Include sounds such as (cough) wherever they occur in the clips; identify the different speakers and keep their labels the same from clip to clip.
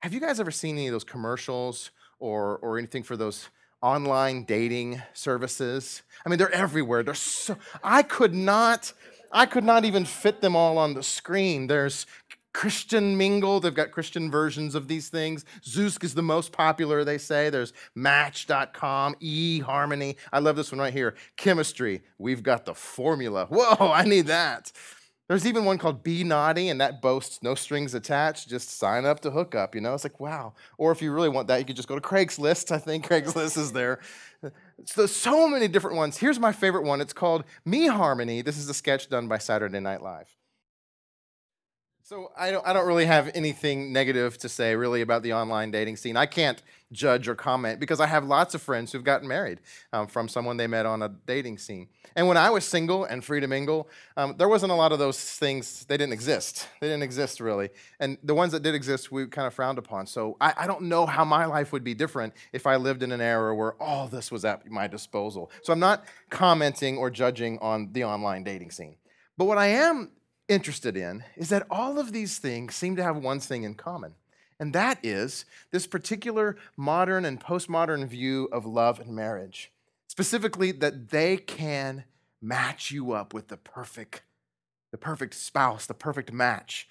Speaker 1: Have you guys ever seen any of those commercials or, or anything for those online dating services? I mean, they're everywhere. They're so, I could not, I could not even fit them all on the screen. There's Christian Mingle, they've got Christian versions of these things. Zoosk is the most popular, they say. There's Match.com, eHarmony. I love this one right here. Chemistry, we've got the formula. Whoa, I need that. There's even one called Be Naughty, and that boasts no strings attached. Just sign up to hook up. You know, it's like wow. Or if you really want that, you could just go to Craigslist. (laughs) I think Craigslist is there. So so many different ones. Here's my favorite one. It's called Me Harmony. This is a sketch done by Saturday Night Live. So I don't, I don't really have anything negative to say really about the online dating scene. I can't judge or comment because I have lots of friends who've gotten married um, from someone they met on a dating scene. And when I was single and free to mingle, um, there wasn't a lot of those things. They didn't exist. They didn't exist really. And the ones that did exist, we kind of frowned upon. So I, I don't know how my life would be different if I lived in an era where all this was at my disposal. So I'm not commenting or judging on the online dating scene. But what I am interested in is that all of these things seem to have one thing in common. And that is this particular modern and postmodern view of love and marriage. Specifically, that they can match you up with the perfect, the perfect spouse, the perfect match.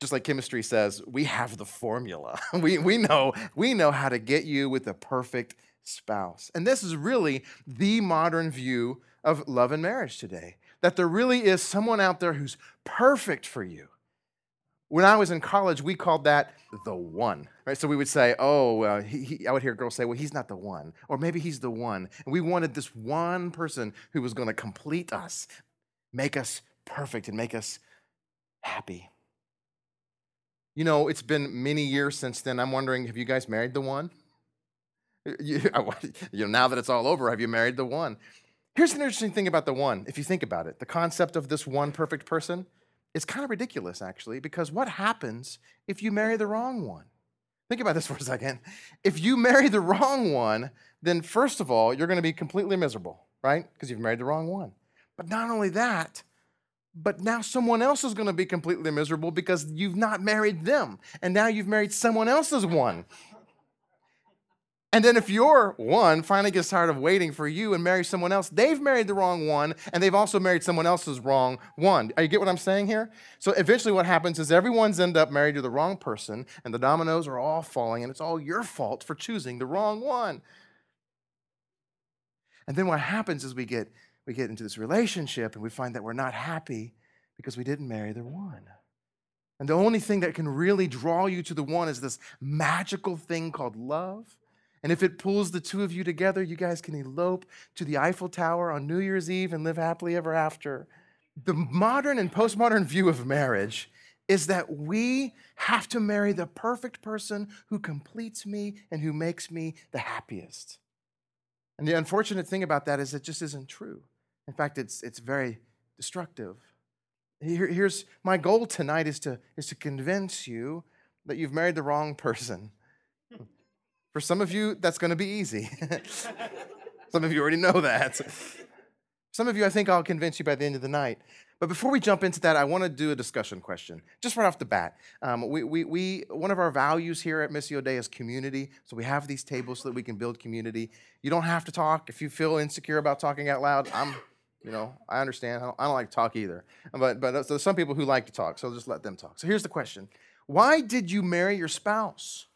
Speaker 1: Just like chemistry says, we have the formula. (laughs) we, we, know, we know how to get you with the perfect spouse. And this is really the modern view of love and marriage today that there really is someone out there who's perfect for you. When I was in college, we called that the one, right? So we would say, oh, he, he, I would hear girls say, well, he's not the one, or maybe he's the one. And we wanted this one person who was going to complete us, make us perfect, and make us happy. You know, it's been many years since then. I'm wondering, have you guys married the one? (laughs) You, you know, now that it's all over, have you married the one? Here's an interesting thing about the one, if you think about it the concept of this one perfect person is kind of ridiculous, actually, because what happens if you marry the wrong one? Think about this (laughs) for a second. If you marry the wrong one, then first of all, you're going to be completely miserable, right? Because you've married the wrong one. But not only that, but now someone else is going to be completely miserable because you've not married them. And now you've married someone else's one. And then if your one finally gets tired of waiting for you and marries someone else, they've married the wrong one and they've also married someone else's wrong one. Are you get what I'm saying here? So eventually what happens is everyone's end up married to the wrong person and the dominoes are all falling and it's all your fault for choosing the wrong one. And then what happens is we get we get into this relationship and we find that we're not happy because we didn't marry the one. And the only thing that can really draw you to the one is this magical thing called love and if it pulls the two of you together, you guys can elope to the Eiffel Tower on New Year's Eve and live happily ever after. The modern and postmodern view of marriage is that we have to marry the perfect person who completes me and who makes me the happiest. And the unfortunate thing about that is it just isn't true. In fact, it's, it's very destructive. Here, here's my goal tonight is to, is to convince you that you've married the wrong person for some of you, that's going to be easy. (laughs) some of you already know that. (laughs) Some of you, I think I'll convince you by the end of the night. But before we jump into that, I want to do a discussion question, just right off the bat. Um, we, we, we, one of our values here at Missio Dei is community. So we have these tables so that we can build community. You don't have to talk. If you feel insecure about talking out loud, I'm, you know, I understand. I don't, I don't like to talk either. But, but there's some people who like to talk, so just let them talk. So here's the question Why did you marry your spouse?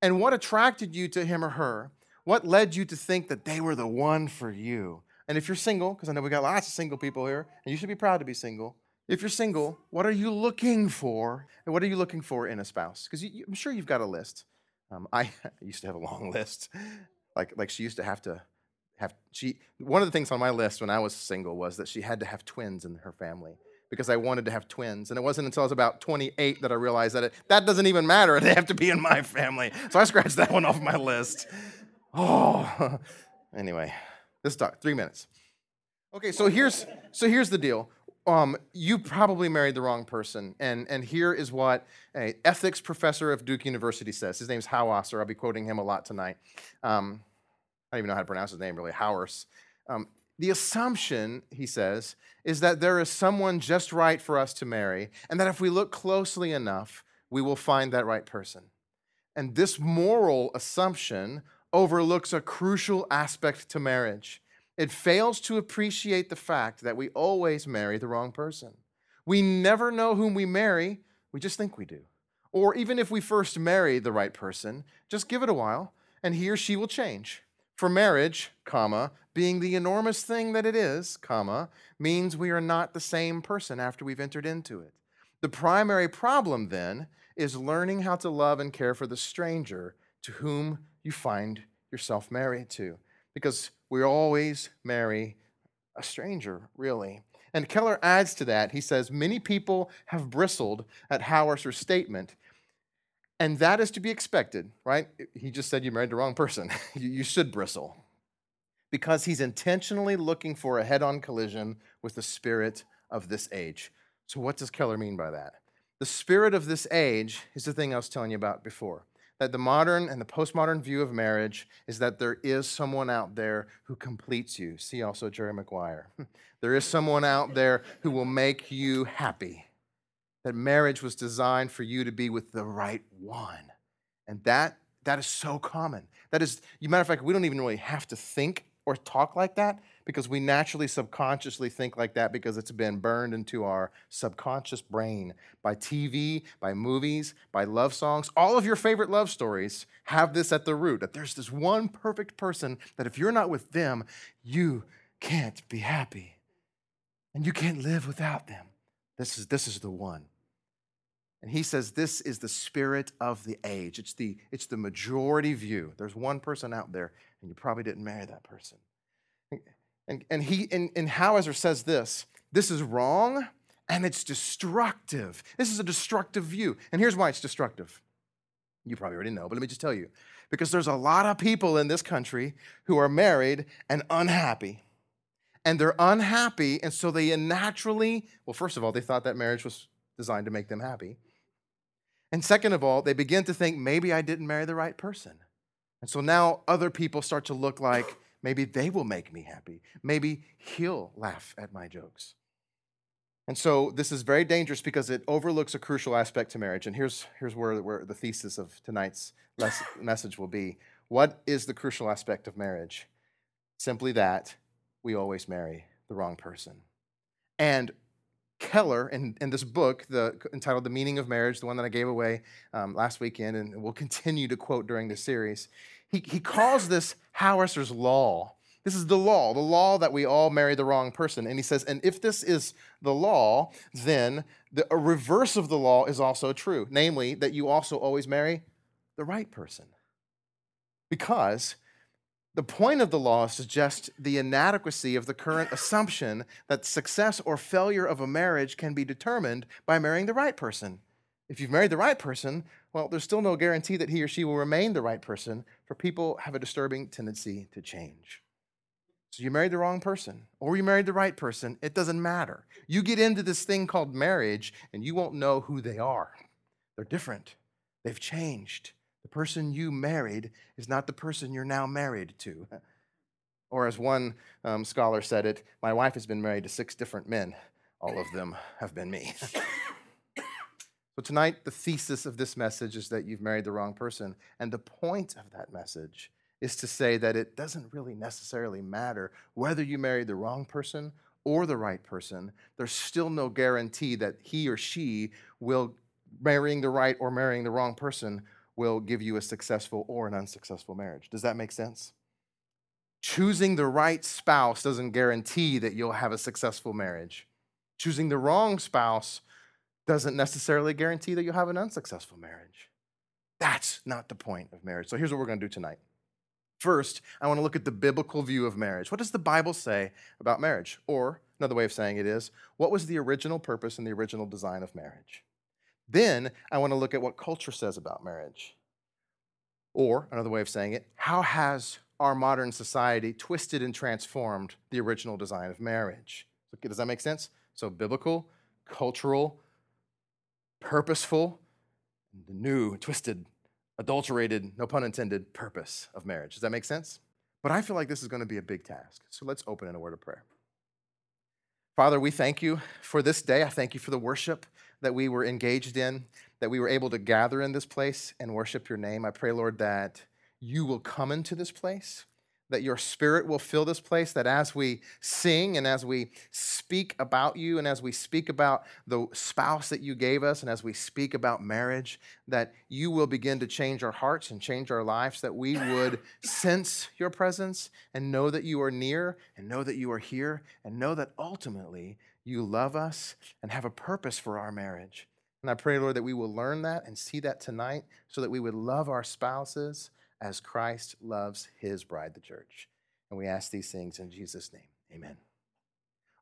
Speaker 1: And what attracted you to him or her? What led you to think that they were the one for you? And if you're single, because I know we got lots of single people here, and you should be proud to be single. If you're single, what are you looking for? And what are you looking for in a spouse? Because I'm sure you've got a list. Um, I (laughs) used to have a long (laughs) list. Like, like she used to have to have, she, one of the things on my list when I was single was that she had to have twins in her family because I wanted to have twins. And it wasn't until I was about 28 that I realized that it, that doesn't even matter. (laughs) They have to be in my family. So I scratched that one off my list. Oh, (laughs) anyway, this talk three minutes. Okay, so here's so here's the deal. Um, you probably married the wrong person, and and here is what a ethics professor of Duke University says. His name's Hauser. I'll be quoting him a lot tonight. Um, I don't even know how to pronounce his name really. Howers. Um, the assumption, he says, is that there is someone just right for us to marry, and that if we look closely enough, we will find that right person. And this moral assumption overlooks a crucial aspect to marriage. It fails to appreciate the fact that we always marry the wrong person. We never know whom we marry, we just think we do. Or even if we first marry the right person, just give it a while and he or she will change. For marriage, comma, being the enormous thing that it is, comma, means we are not the same person after we've entered into it. The primary problem then is learning how to love and care for the stranger to whom you find yourself married to. Because we always marry a stranger, really. And Keller adds to that, he says, Many people have bristled at Hauerwas's statement, and that is to be expected, right? He just said you married the wrong person. (laughs) you should bristle. Because he's intentionally looking for a head on collision with the spirit of this age. So, what does Keller mean by that? The spirit of this age is the thing I was telling you about before. That the modern and the postmodern view of marriage is that there is someone out there who completes you. See also Jerry Maguire. (laughs) There is someone out there who will make you happy. That marriage was designed for you to be with the right one. And that that is so common. That is, you matter of fact, we don't even really have to think or talk like that because we naturally subconsciously think like that because it's been burned into our subconscious brain by TV, by movies, by love songs. All of your favorite love stories have this at the root that there's this one perfect person that if you're not with them, you can't be happy. And you can't live without them. This is, this is the one. And he says this is the spirit of the age. It's the, it's the majority view. There's one person out there, and you probably didn't marry that person. And, and, he, and, and Hauser says this this is wrong and it's destructive. This is a destructive view. And here's why it's destructive. You probably already know, but let me just tell you. Because there's a lot of people in this country who are married and unhappy. And they're unhappy, and so they naturally, well, first of all, they thought that marriage was designed to make them happy. And second of all, they begin to think maybe I didn't marry the right person. And so now other people start to look like maybe they will make me happy. Maybe he'll laugh at my jokes. And so this is very dangerous because it overlooks a crucial aspect to marriage. And here's, here's where, where the thesis of tonight's message will be. What is the crucial aspect of marriage? Simply that we always marry the wrong person. And Keller, in, in this book the, entitled The Meaning of Marriage, the one that I gave away um, last weekend and will continue to quote during this series, he, he calls this Hauser's law. This is the law, the law that we all marry the wrong person. And he says, and if this is the law, then the a reverse of the law is also true, namely that you also always marry the right person. Because the point of the law suggests the inadequacy of the current assumption that success or failure of a marriage can be determined by marrying the right person. If you've married the right person, well, there's still no guarantee that he or she will remain the right person, for people have a disturbing tendency to change. So you married the wrong person, or you married the right person, it doesn't matter. You get into this thing called marriage, and you won't know who they are. They're different, they've changed. The person you married is not the person you're now married to. (laughs) Or, as one um, scholar said it, my wife has been married to six different men. All of them have been me. (laughs) so, tonight, the thesis of this message is that you've married the wrong person. And the point of that message is to say that it doesn't really necessarily matter whether you married the wrong person or the right person. There's still no guarantee that he or she will, marrying the right or marrying the wrong person, will give you a successful or an unsuccessful marriage. Does that make sense? Choosing the right spouse doesn't guarantee that you'll have a successful marriage. Choosing the wrong spouse doesn't necessarily guarantee that you'll have an unsuccessful marriage. That's not the point of marriage. So here's what we're going to do tonight. First, I want to look at the biblical view of marriage. What does the Bible say about marriage? Or another way of saying it is, what was the original purpose and the original design of marriage? Then I want to look at what culture says about marriage. Or, another way of saying it, how has our modern society twisted and transformed the original design of marriage? Does that make sense? So, biblical, cultural, purposeful, the new, twisted, adulterated, no pun intended, purpose of marriage. Does that make sense? But I feel like this is going to be a big task. So let's open in a word of prayer. Father, we thank you for this day. I thank you for the worship that we were engaged in. that we were able to gather in this place and worship your name. I pray, Lord, that you will come into this place that your spirit will fill this place, that as we sing and as we speak about you and as we speak about the spouse that you gave us and as we speak about marriage, that you will begin to change our hearts and change our lives, that we would sense your presence and know that you are near and know that you are here and know that ultimately you love us and have a purpose for our marriage. And I pray, Lord, that we will learn that and see that tonight so that we would love our spouses as Christ loves his bride, the church. And we ask these things in Jesus' name. Amen.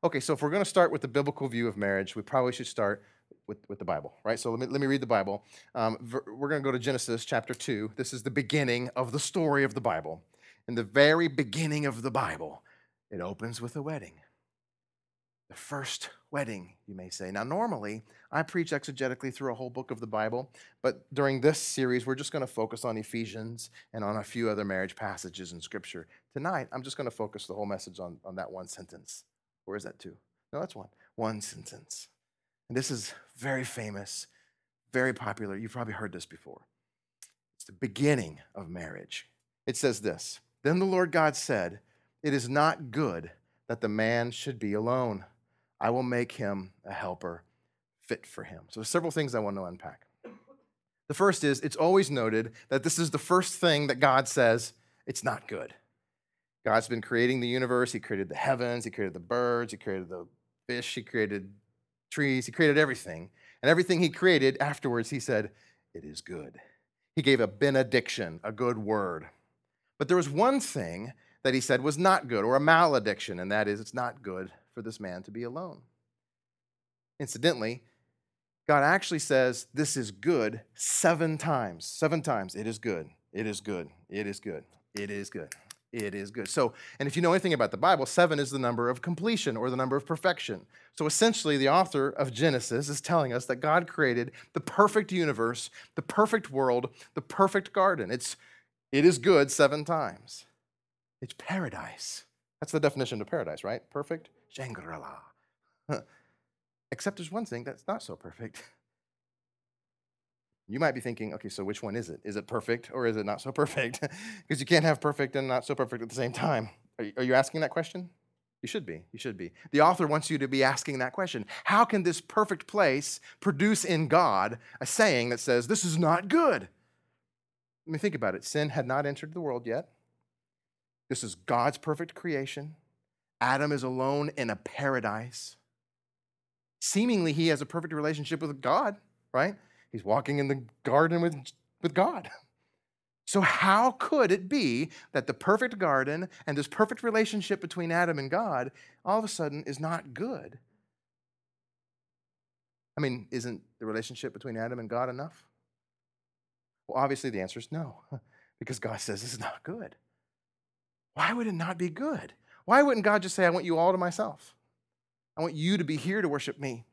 Speaker 1: Okay, so if we're going to start with the biblical view of marriage, we probably should start with, with the Bible, right? So let me, let me read the Bible. Um, we're going to go to Genesis chapter 2. This is the beginning of the story of the Bible. In the very beginning of the Bible, it opens with a wedding. The first wedding, you may say. Now, normally, I preach exegetically through a whole book of the Bible, but during this series, we're just going to focus on Ephesians and on a few other marriage passages in Scripture. Tonight, I'm just going to focus the whole message on, on that one sentence. Where is that two? No, that's one. One sentence. And this is very famous, very popular. You've probably heard this before. It's the beginning of marriage. It says this Then the Lord God said, It is not good that the man should be alone. I will make him a helper fit for him. So there's several things I want to unpack. The first is it's always noted that this is the first thing that God says it's not good. God's been creating the universe. He created the heavens, He created the birds, He created the fish, He created trees, He created everything. And everything He created afterwards, He said, It is good. He gave a benediction, a good word. But there was one thing that He said was not good, or a malediction, and that is it's not good for this man to be alone. Incidentally, God actually says this is good seven times. Seven times. It is good. It is good. It is good. It is good. It is good. So, and if you know anything about the Bible, seven is the number of completion or the number of perfection. So essentially, the author of Genesis is telling us that God created the perfect universe, the perfect world, the perfect garden. It's it is good seven times. It's paradise. That's the definition of paradise, right? Perfect, Shangri La. Except there's one thing that's not so perfect. You might be thinking, okay, so which one is it? Is it perfect or is it not so perfect? (laughs) because you can't have perfect and not so perfect at the same time. Are you, are you asking that question? You should be. You should be. The author wants you to be asking that question. How can this perfect place produce in God a saying that says, this is not good? Let me think about it. Sin had not entered the world yet. This is God's perfect creation. Adam is alone in a paradise. Seemingly, he has a perfect relationship with God, right? He's walking in the garden with, with God. (laughs) So, how could it be that the perfect garden and this perfect relationship between Adam and God all of a sudden is not good? I mean, isn't the relationship between Adam and God enough? Well, obviously, the answer is no, (laughs) because God says it's not good. Why would it not be good? Why wouldn't God just say, I want you all to myself? I want you to be here to worship me.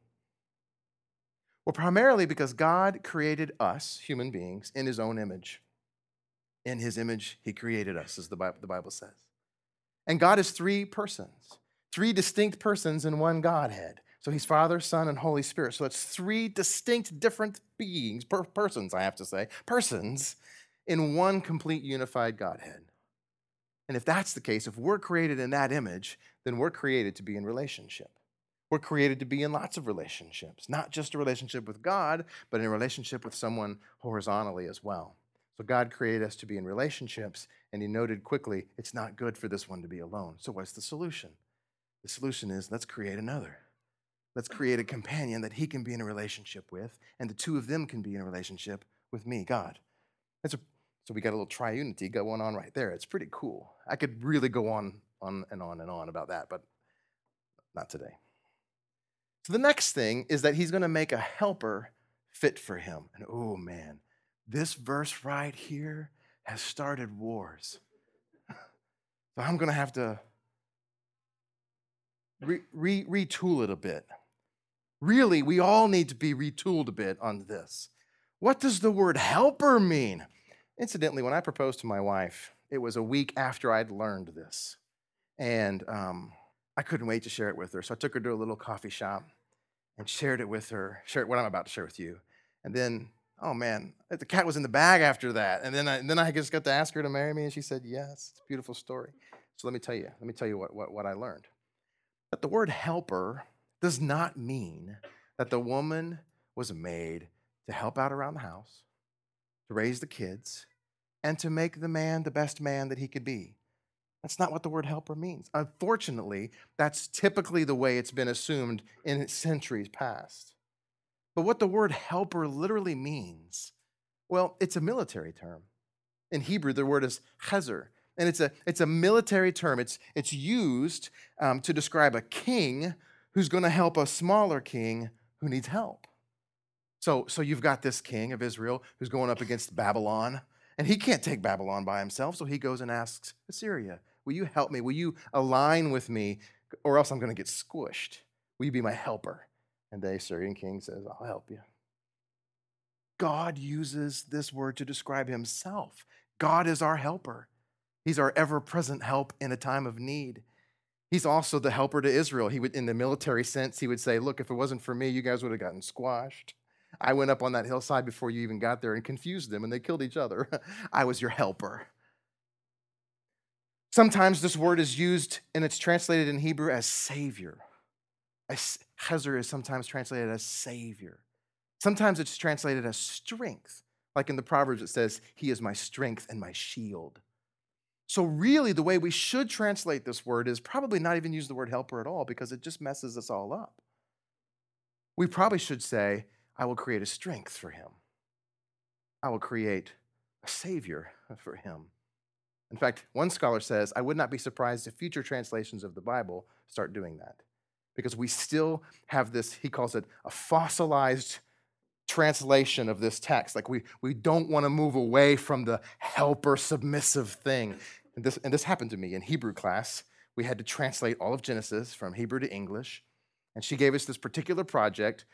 Speaker 1: Well, primarily because God created us, human beings, in his own image. In his image, he created us, as the Bible, says. And God is three persons, three distinct persons in one Godhead. So he's Father, Son, and Holy Spirit. So it's three distinct, different beings, per- persons, I have to say, persons in one complete unified Godhead. And if that's the case, if we're created in that image, then we're created to be in relationship. We're created to be in lots of relationships, not just a relationship with God, but in a relationship with someone horizontally as well. So God created us to be in relationships, and He noted quickly it's not good for this one to be alone. So, what's the solution? The solution is let's create another. Let's create a companion that He can be in a relationship with, and the two of them can be in a relationship with me, God. That's a so we got a little triunity going on right there. It's pretty cool. I could really go on, on and on and on about that, but not today. So the next thing is that he's going to make a helper fit for him. And oh man, this verse right here has started wars. (laughs) So I'm going to have to re- re- retool it a bit. Really, we all need to be retooled a bit on this. What does the word helper mean? Incidentally, when I proposed to my wife, it was a week after I'd learned this. And um, I couldn't wait to share it with her. So I took her to a little coffee shop and shared it with her, shared what I'm about to share with you. And then, oh man, the cat was in the bag after that. And then I, and then I just got to ask her to marry me, and she said yes. It's a beautiful story. So let me tell you, let me tell you what, what, what I learned. That the word helper does not mean that the woman was made to help out around the house, to raise the kids, and to make the man the best man that he could be. That's not what the word helper means. Unfortunately, that's typically the way it's been assumed in centuries past. But what the word helper literally means, well, it's a military term. In Hebrew, the word is chazer, and it's a, it's a military term. It's, it's used um, to describe a king who's going to help a smaller king who needs help. So, so you've got this king of Israel who's going up against Babylon, and he can't take Babylon by himself, so he goes and asks Assyria, Will you help me? Will you align with me, or else I'm going to get squished? Will you be my helper? And the Assyrian king says, I'll help you. God uses this word to describe himself. God is our helper. He's our ever present help in a time of need. He's also the helper to Israel. He would, in the military sense, he would say, Look, if it wasn't for me, you guys would have gotten squashed. I went up on that hillside before you even got there and confused them, and they killed each other. (laughs) I was your helper. Sometimes this word is used and it's translated in Hebrew as savior. Chazer is sometimes translated as savior. Sometimes it's translated as strength. Like in the Proverbs, it says, He is my strength and my shield. So, really, the way we should translate this word is probably not even use the word helper at all because it just messes us all up. We probably should say, I will create a strength for him. I will create a savior (laughs) for him. In fact, one scholar says, I would not be surprised if future translations of the Bible start doing that because we still have this, he calls it a fossilized translation of this text. Like we, we don't want to move away from the helper submissive thing. And this, and this happened to me in Hebrew class. We had to translate all of Genesis from Hebrew to English. And she gave us this particular project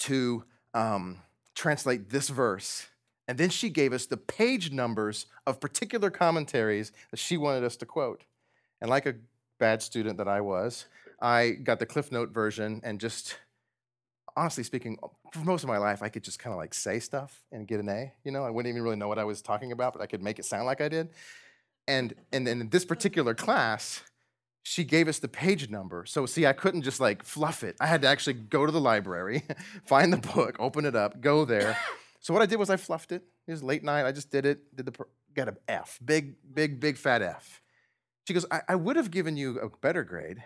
Speaker 1: to um, translate this verse. And then she gave us the page numbers of particular commentaries that she wanted us to quote. And like a bad student that I was, I got the Cliff Note version and just honestly speaking, for most of my life, I could just kind of like say stuff and get an A. You know, I wouldn't even really know what I was talking about, but I could make it sound like I did. And and then in this particular class, she gave us the page number. So see, I couldn't just like fluff it. I had to actually go to the library, (laughs) find the book, open it up, go there. (coughs) So what I did was I fluffed it. It was late night. I just did it. Did the got an F, big, big, big fat F. She goes, I, I would have given you a better grade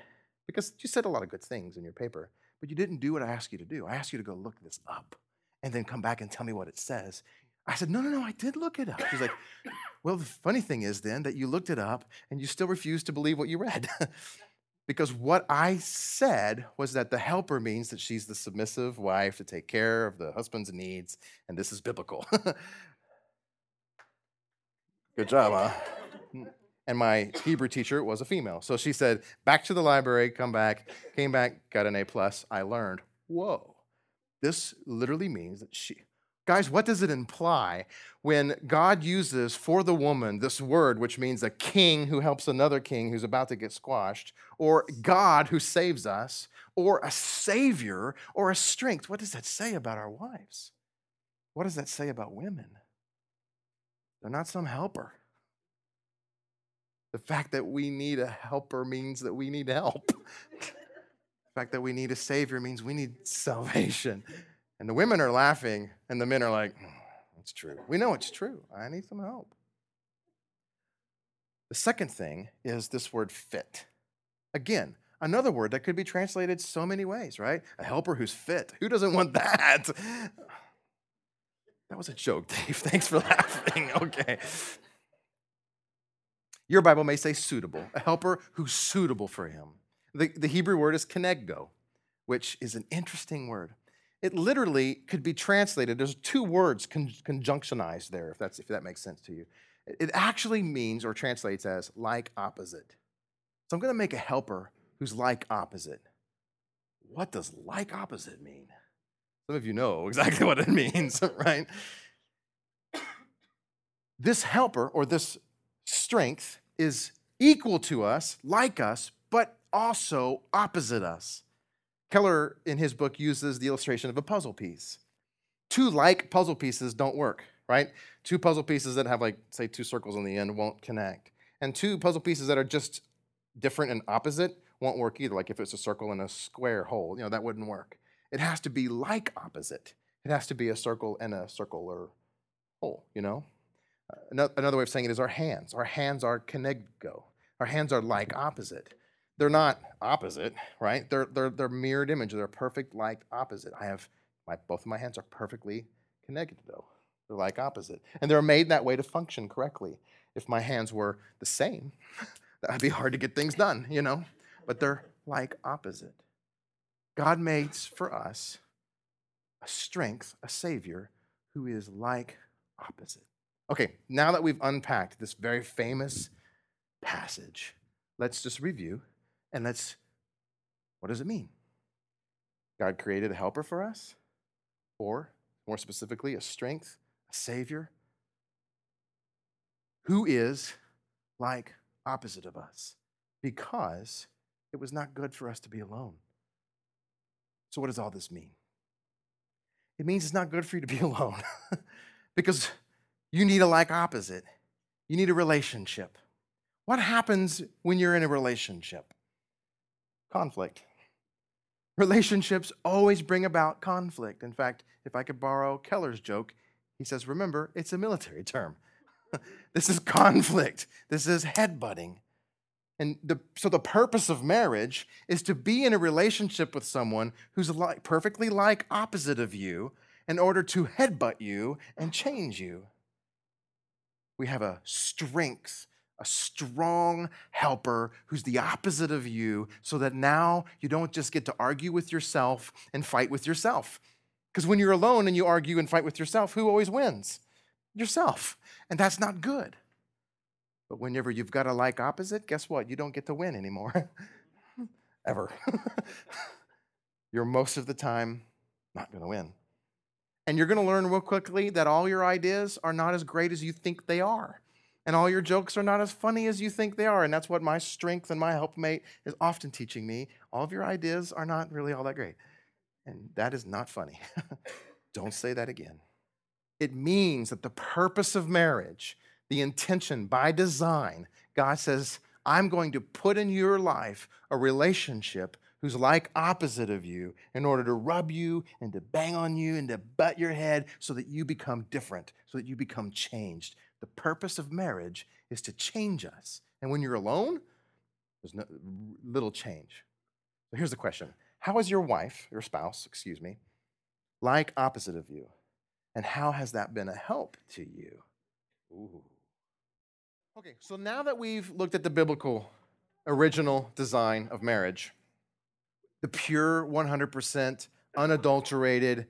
Speaker 1: because you said a lot of good things in your paper but you didn't do what I asked you to do. I asked you to go look this up and then come back and tell me what it says. I said, No, no, no, I did look it up. She's like, Well, the funny thing is then that you looked it up and you still refuse to believe what you read. (laughs) because what I said was that the helper means that she's the submissive wife to take care of the husband's needs, and this is biblical. (laughs) Good job, huh? and my Hebrew teacher was a female. So she said, back to the library, come back, came back, got an A plus. I learned, whoa, this literally means that she, guys, what does it imply when God uses for the woman this word, which means a king who helps another king who's about to get squashed, or God who saves us, or a savior, or a strength? What does that say about our wives? What does that say about women? They're not some helper. The fact that we need a helper means that we need help. (laughs) the fact that we need a savior means we need salvation. And the women are laughing, and the men are like, oh, It's true. We know it's true. I need some help. The second thing is this word fit. Again, another word that could be translated so many ways, right? A helper who's fit. Who doesn't want that? That was a joke, (laughs) Dave. Thanks for laughing. (laughs) Okay. Your Bible may say suitable, a helper who's suitable for him. The, the Hebrew word is kenegdo, which is an interesting word. It literally could be translated, there's two words con- conjunctionized there, if, that's, if that makes sense to you. It actually means or translates as like opposite. So I'm going to make a helper who's like opposite. What does like opposite mean? Some of you know (laughs) exactly what it means, (laughs) right? This helper or this strength is equal to us, like us, but also opposite us. Keller, in his book, uses the illustration of a puzzle piece. Two like puzzle pieces don't work, right? Two puzzle pieces that have, like, say, two circles on the end won't connect. And two puzzle pieces that are just different and opposite won't work either. Like if it's a circle and a square hole, you know, that wouldn't work. It has to be like opposite. It has to be a circle and a circle or hole, you know? Another way of saying it is our hands. Our hands are kenegdo. Our hands are like opposite. They're not opposite, right? They're, they're, they're mirrored image. They're perfect like opposite. I have, my, both of my hands are perfectly connected though. They're like opposite. And they're made that way to function correctly. If my hands were the same, (laughs) that would be hard to get things done, you know? But they're like opposite. God makes for us a strength, a Savior who is like opposite. Okay, now that we've unpacked this very famous passage, let's just review and let's, what does it mean? God created a helper for us, or more specifically, a strength, a Savior who is like opposite of us because it was not good for us to be alone. So, what does all this mean? It means it's not good for you to be (laughs) alone because you need a like opposite. You need a relationship. What happens when you're in a relationship? Conflict. Relationships always bring about conflict. In fact, if I could borrow Keller's joke, he says, remember, it's a military term. (laughs) this is conflict. This is headbutting. And the, so the purpose of marriage is to be in a relationship with someone who's like, perfectly like opposite of you in order to headbutt you and change you. We have a strength, a strong helper who's the opposite of you, so that now you don't just get to argue with yourself and fight with yourself. Because when you're alone and you argue and fight with yourself, who always wins? Yourself. And that's not good. But whenever you've got a like opposite, guess what? You don't get to win anymore. (laughs) Ever. (laughs) you're most of the time not going to win. And you're going to learn real quickly that all your ideas are not as great as you think they are. And all your jokes are not as funny as you think they are. And that's what my strength and my helpmate is often teaching me. All of your ideas are not really all that great. And that is not funny. (laughs) Don't say that again. It means that the purpose of marriage the intention by design, God says, I'm going to put in your life a relationship who's like opposite of you in order to rub you and to bang on you and to butt your head so that you become different, so that you become changed. The purpose of marriage is to change us. And when you're alone, there's no, little change. So here's the question How is your wife, your spouse, excuse me, like opposite of you? And how has that been a help to you? Ooh. Okay, so now that we've looked at the biblical original design of marriage, the pure 100% unadulterated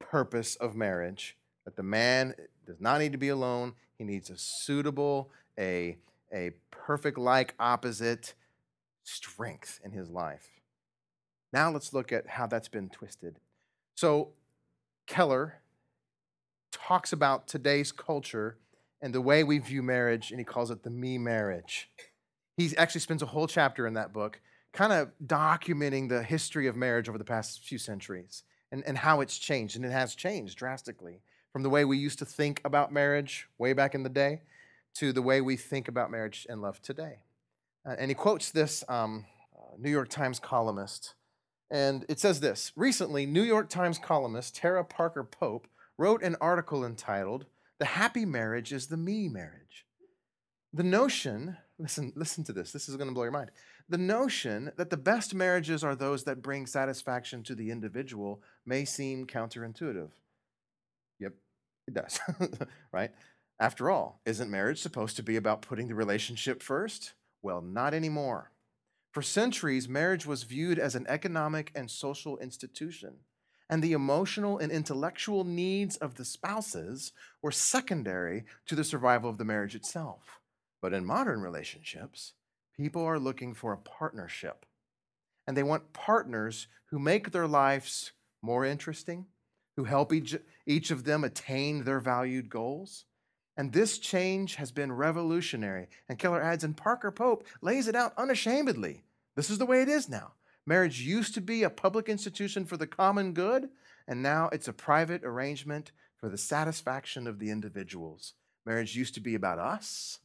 Speaker 1: purpose of marriage, that the man does not need to be alone, he needs a suitable, a, a perfect like opposite strength in his life. Now let's look at how that's been twisted. So, Keller talks about today's culture and the way we view marriage, and he calls it the me marriage. He actually spends a whole chapter in that book kind of documenting the history of marriage over the past few centuries and, and how it's changed. And it has changed drastically from the way we used to think about marriage way back in the day to the way we think about marriage and love today. Uh, and he quotes this um, uh, New York Times columnist. And it says this Recently, New York Times columnist Tara Parker Pope wrote an article entitled the happy marriage is the me marriage. The notion, listen, listen to this, this is going to blow your mind. The notion that the best marriages are those that bring satisfaction to the individual may seem counterintuitive. It does, (laughs) right? After all, isn't marriage supposed to be about putting the relationship first? Well, not anymore. For centuries, marriage was viewed as an economic and social institution and the emotional and intellectual needs of the spouses were secondary to the survival of the marriage itself. But in modern relationships, people are looking for a partnership. And they want partners who make their lives more interesting, who help each, each of them attain their valued goals. And this change has been revolutionary. And Keller adds, and Parker Pope lays it out unashamedly. This is the way it is now. Marriage used to be a public institution for the common good, and now it's a private arrangement for the satisfaction of the individuals. Marriage used to be about us,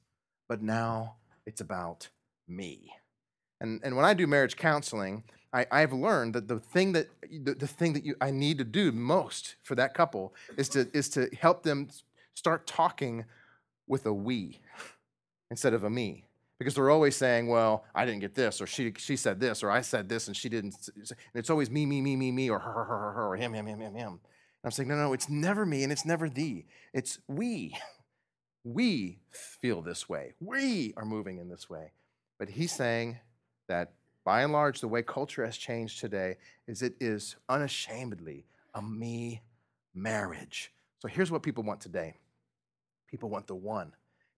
Speaker 1: but now it's about me. And, and when I do marriage counseling, I, I've learned that the thing that the, the thing that you, I need to do most for that couple is to is to help them start talking with a we instead of a me because they're always saying, "Well, I didn't get this," or "She she said this," or "I said this and she didn't." And it's always me, me, me, me, me, or her, her, her, her, or him, him, him, him, him. And I'm saying, no, no, it's never me and it's never thee. It's we. (laughs) We feel this way. We are moving in this way. But he's saying that by and large, the way culture has changed today is it is unashamedly a me marriage. So here's what people want today people want the one,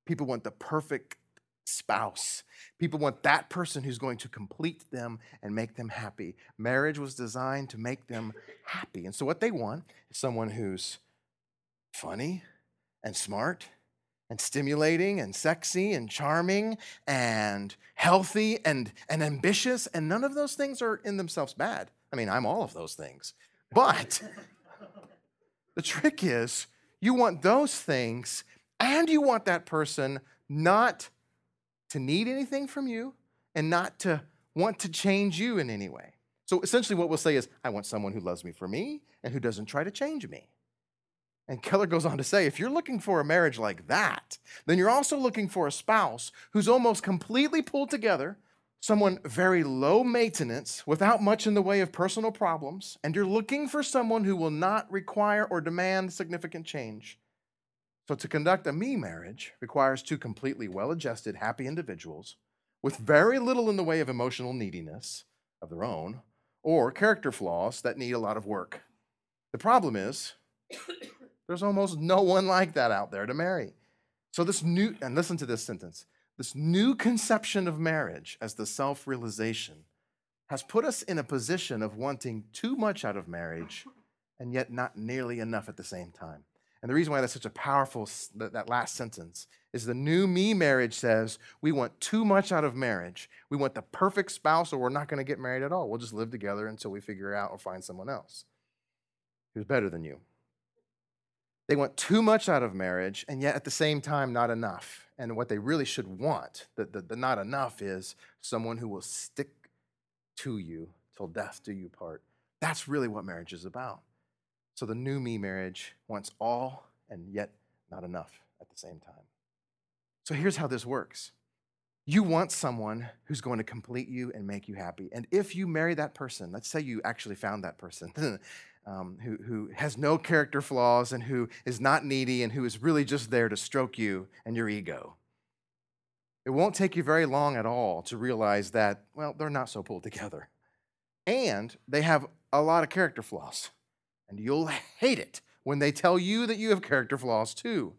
Speaker 1: people want the perfect spouse. People want that person who's going to complete them and make them happy. Marriage was designed to make them happy. And so, what they want is someone who's funny and smart and stimulating and sexy and charming and healthy and, and ambitious. And none of those things are in themselves bad. I mean, I'm all of those things. But the trick is you want those things and you want that person not to need anything from you and not to want to change you in any way. So essentially, what we'll say is, I want someone who loves me for me and who doesn't try to change me. And Keller goes on to say if you're looking for a marriage like that, then you're also looking for a spouse who's almost completely pulled together, someone very low maintenance, without much in the way of personal problems, and you're looking for someone who will not require or demand significant change. So, to conduct a me marriage requires two completely well adjusted, happy individuals with very little in the way of emotional neediness of their own or character flaws that need a lot of work. The problem is, there's almost no one like that out there to marry. So, this new, and listen to this sentence this new conception of marriage as the self realization has put us in a position of wanting too much out of marriage and yet not nearly enough at the same time. And the reason why that's such a powerful, that last sentence, is the new me marriage says we want too much out of marriage. We want the perfect spouse, or we're not going to get married at all. We'll just live together until we figure out or find someone else who's better than you. They want too much out of marriage, and yet at the same time, not enough. And what they really should want, the, the, the not enough, is someone who will stick to you till death do you part. That's really what marriage is about. So the new me marriage wants all and yet not enough at the same time. So here's how this works you want someone who's going to complete you and make you happy. And if you marry that person, let's say you actually found that person. (laughs) um, who, who has no character flaws and who is not needy and who is really just there to stroke you and your ego. It won't take you very long at all to realize that, well, they're not so pulled together. And they have a lot of character flaws. And you'll hate it when they tell you that you have character flaws too.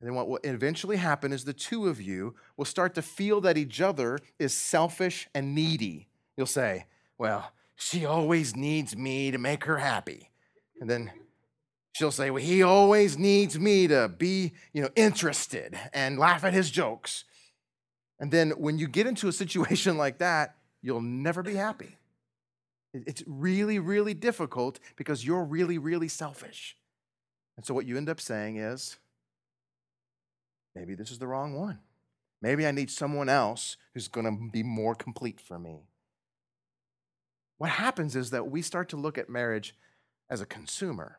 Speaker 1: And then what will eventually happen is the two of you will start to feel that each other is selfish and needy. You'll say, Well, she always needs me to make her happy. And then she'll say, Well, he always needs me to be, you know, interested and laugh at his jokes. And then when you get into a situation (laughs) like that, you'll never be happy. It's really, really difficult because you're really, really selfish. And so what you end up saying is, maybe this is the wrong one. Maybe I need someone else who's going to be more complete for me. What happens is that we start to look at marriage as a consumer.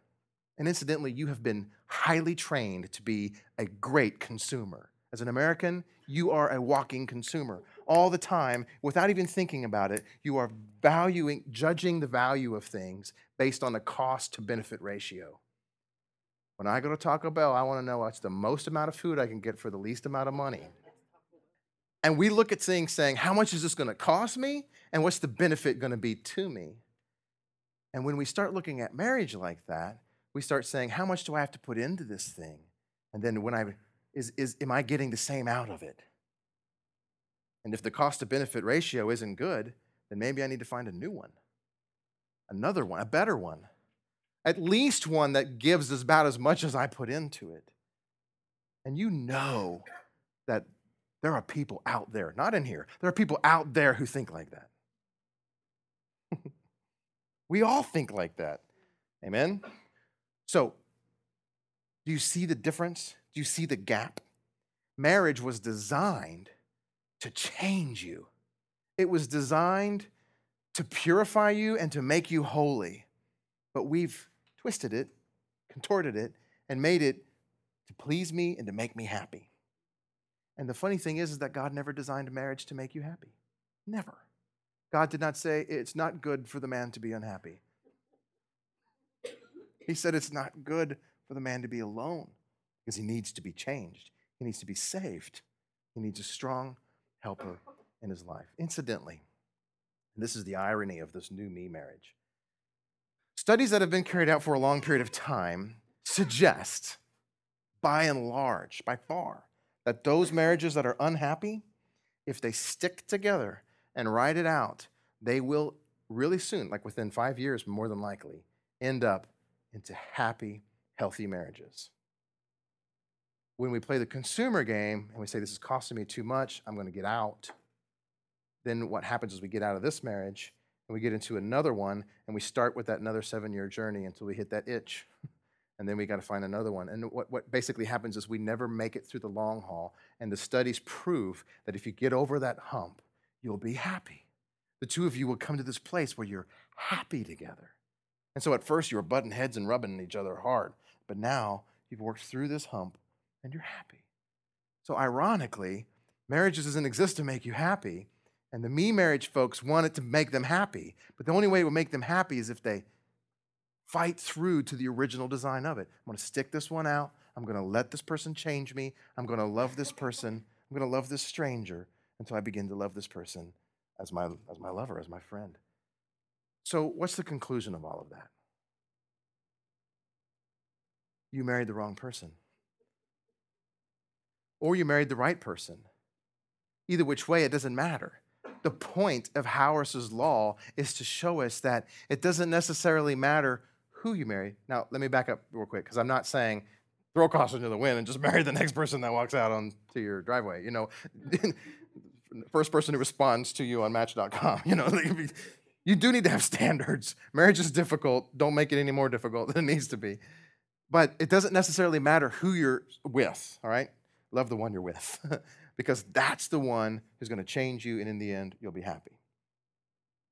Speaker 1: And incidentally, you have been highly trained to be a great consumer. As an American, you are a walking consumer all the time without even thinking about it. You are valuing, judging the value of things based on the cost to benefit ratio. When I go to Taco Bell, I want to know what's the most amount of food I can get for the least amount of money. And we look at things saying, how much is this going to cost me? And what's the benefit going to be to me? And when we start looking at marriage like that, we start saying, how much do I have to put into this thing? And then when I is, is am I getting the same out of it? And if the cost to benefit ratio isn't good, then maybe I need to find a new one, another one, a better one, at least one that gives about as much as I put into it. And you know that there are people out there, not in here, there are people out there who think like that. We all think like that. Amen? So, do you see the difference? Do you see the gap? Marriage was designed to change you, it was designed to purify you and to make you holy. But we've twisted it, contorted it, and made it to please me and to make me happy. And the funny thing is, is that God never designed marriage to make you happy. Never. God did not say it's not good for the man to be unhappy. He said it's not good for the man to be alone because he needs to be changed. He needs to be saved. He needs a strong helper in his life. Incidentally, and this is the irony of this new me marriage. Studies that have been carried out for a long period of time suggest, by and large, by far, that those marriages that are unhappy, if they stick together and write it out, they will really soon, like within five years, more than likely, end up into happy, healthy marriages. When we play the consumer game and we say, This is costing me too much, I'm going to get out, then what happens is we get out of this marriage and we get into another one and we start with that another seven year journey until we hit that itch. (laughs) and then we got to find another one. And what, what basically happens is we never make it through the long haul. And the studies prove that if you get over that hump, you'll be happy. The two of you will come to this place where you're happy together. And so at first you were butting heads and rubbing each other hard, but now you've worked through this hump and you're happy. So ironically, marriage doesn't exist to make you happy, and the me marriage folks want it to make them happy. But the only way it will make them happy is if they fight through to the original design of it. I'm going to stick this one out. I'm going to let this person change me. I'm going to love this person. I'm going to love this stranger until I begin to love this person as my, as my lover, as my friend. So, what's the conclusion of all of that? You married the wrong person. Or you married the right person. Either which way, it doesn't matter the point of Hauerwas's law is to show us that it doesn't necessarily matter who you marry. Now, let me back up real quick because I'm not saying throw caution to the wind and just (laughs) marry the next person that walks out onto your driveway. You know, (laughs) first person who responds to you on Match.com. (laughs) You know, you do need to have standards. Marriage is difficult. Don't make it any more difficult than it needs to be. But it doesn't necessarily matter who you're with. All right, love the one you're with. (laughs) because that's the one who's going to change you, and in the end, you'll be happy.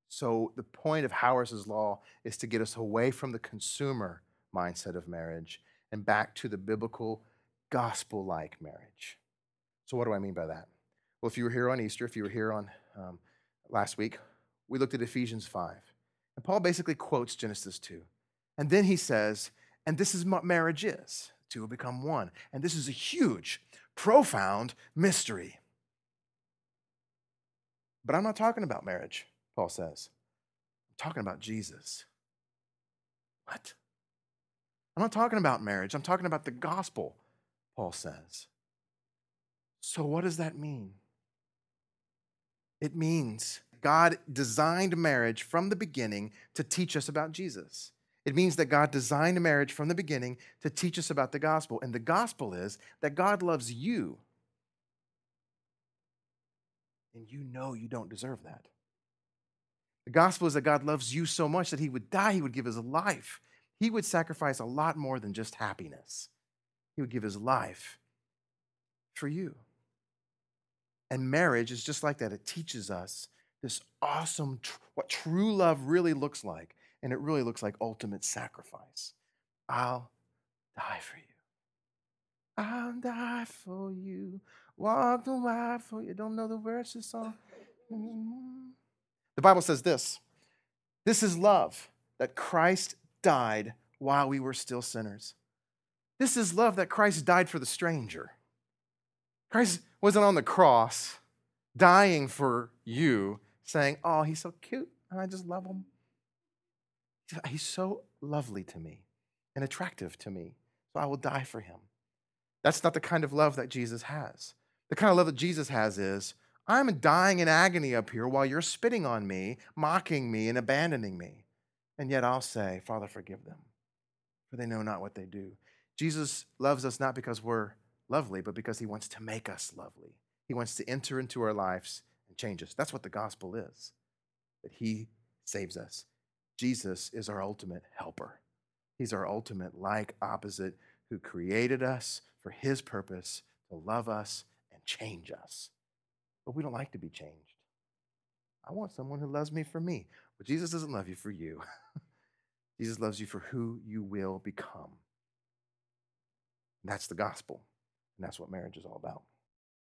Speaker 1: So, the point of Hauerwas's law is to get us away from the consumer mindset of marriage and back to the biblical, gospel like marriage. So, what do I mean by that? Well, if you were here on Easter, if you were here on um, last week, we looked at Ephesians 5. And Paul basically quotes Genesis 2. And then he says, and this is what marriage is two become one. And this is a huge profound mystery. But I'm not talking about marriage, Paul says. I'm talking about Jesus. What? I'm not talking about marriage. I'm talking about the gospel, Paul says. So, what does that mean? It means God designed marriage from the beginning to teach us about Jesus. It means that God designed marriage from the beginning to teach us about the gospel. And the gospel is that God loves you. And you know you don't deserve that. The gospel is that God loves you so much that he would die, he would give his life. He would sacrifice a lot more than just happiness. He would give his life for you. And marriage is just like that. It teaches us this awesome, what true love really looks like and it really looks like ultimate sacrifice. I'll die for you. I'll die for you. Walk the wide for you. Don't know the words the song. The Bible says this this is love that Christ died while we were still sinners. This is love that Christ died for the stranger. Christ wasn't on the cross dying for you, saying, Oh, he's so cute, and I just love him. He's so lovely to me and attractive to me, so I will die for him. That's not the kind of love that Jesus has. The kind of love that Jesus has is I'm dying in agony up here while you're spitting on me, mocking me, and abandoning me. And yet I'll say, Father, forgive them, for they know not what they do. Jesus loves us not because we're lovely, but because he wants to make us lovely. He wants to enter into our lives and change us. That's what the gospel is that he saves us Jesus is our ultimate helper. He's our ultimate like opposite who created us for his purpose to love us and change us. But we don't like to be changed. I want someone who loves me for me. But Jesus doesn't love you for you. (laughs) Jesus loves you for who you will become. That's the gospel. And that's what marriage is all about.